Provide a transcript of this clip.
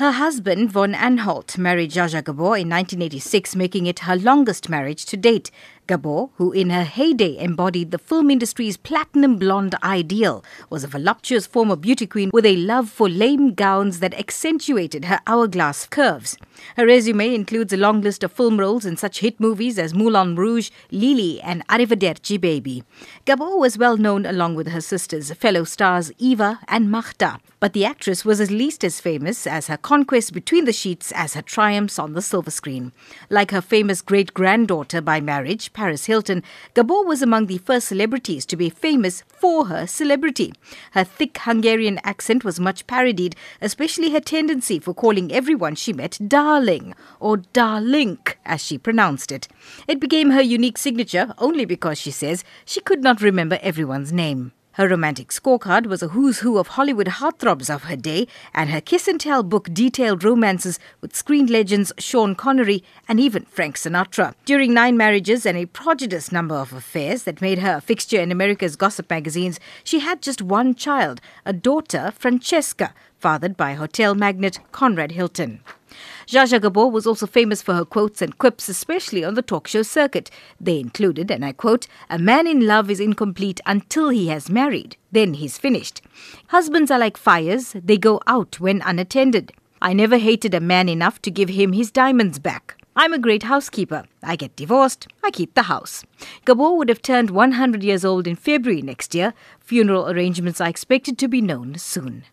Her husband, Von Anhalt, married Zsa Zsa Gabor in 1986, making it her longest marriage to date. Gabor, who in her heyday embodied the film industry's platinum blonde ideal, was a voluptuous former beauty queen with a love for lame gowns that accentuated her hourglass curves. Her resume includes a long list of film roles in such hit movies as Moulin Rouge, Lili, and Arrivederci Baby. Gabor was well known along with her sisters, fellow stars Eva and Magda, but the actress was at least as famous as her conquest between the sheets as her triumphs on the silver screen. Like her famous great granddaughter by marriage, Paris Hilton, Gabor was among the first celebrities to be famous for her celebrity. Her thick Hungarian accent was much parodied, especially her tendency for calling everyone she met darling, or darlink, as she pronounced it. It became her unique signature only because she says she could not remember everyone's name. Her romantic scorecard was a who's who of Hollywood heartthrobs of her day, and her kiss and tell book detailed romances with screen legends Sean Connery and even Frank Sinatra. During nine marriages and a prodigious number of affairs that made her a fixture in America's gossip magazines, she had just one child, a daughter, Francesca, fathered by hotel magnate Conrad Hilton. Zsa Gabor was also famous for her quotes and quips, especially on the talk show circuit. They included, and I quote, A man in love is incomplete until he has married. Then he's finished. Husbands are like fires, they go out when unattended. I never hated a man enough to give him his diamonds back. I'm a great housekeeper. I get divorced, I keep the house. Gabor would have turned 100 years old in February next year. Funeral arrangements are expected to be known soon.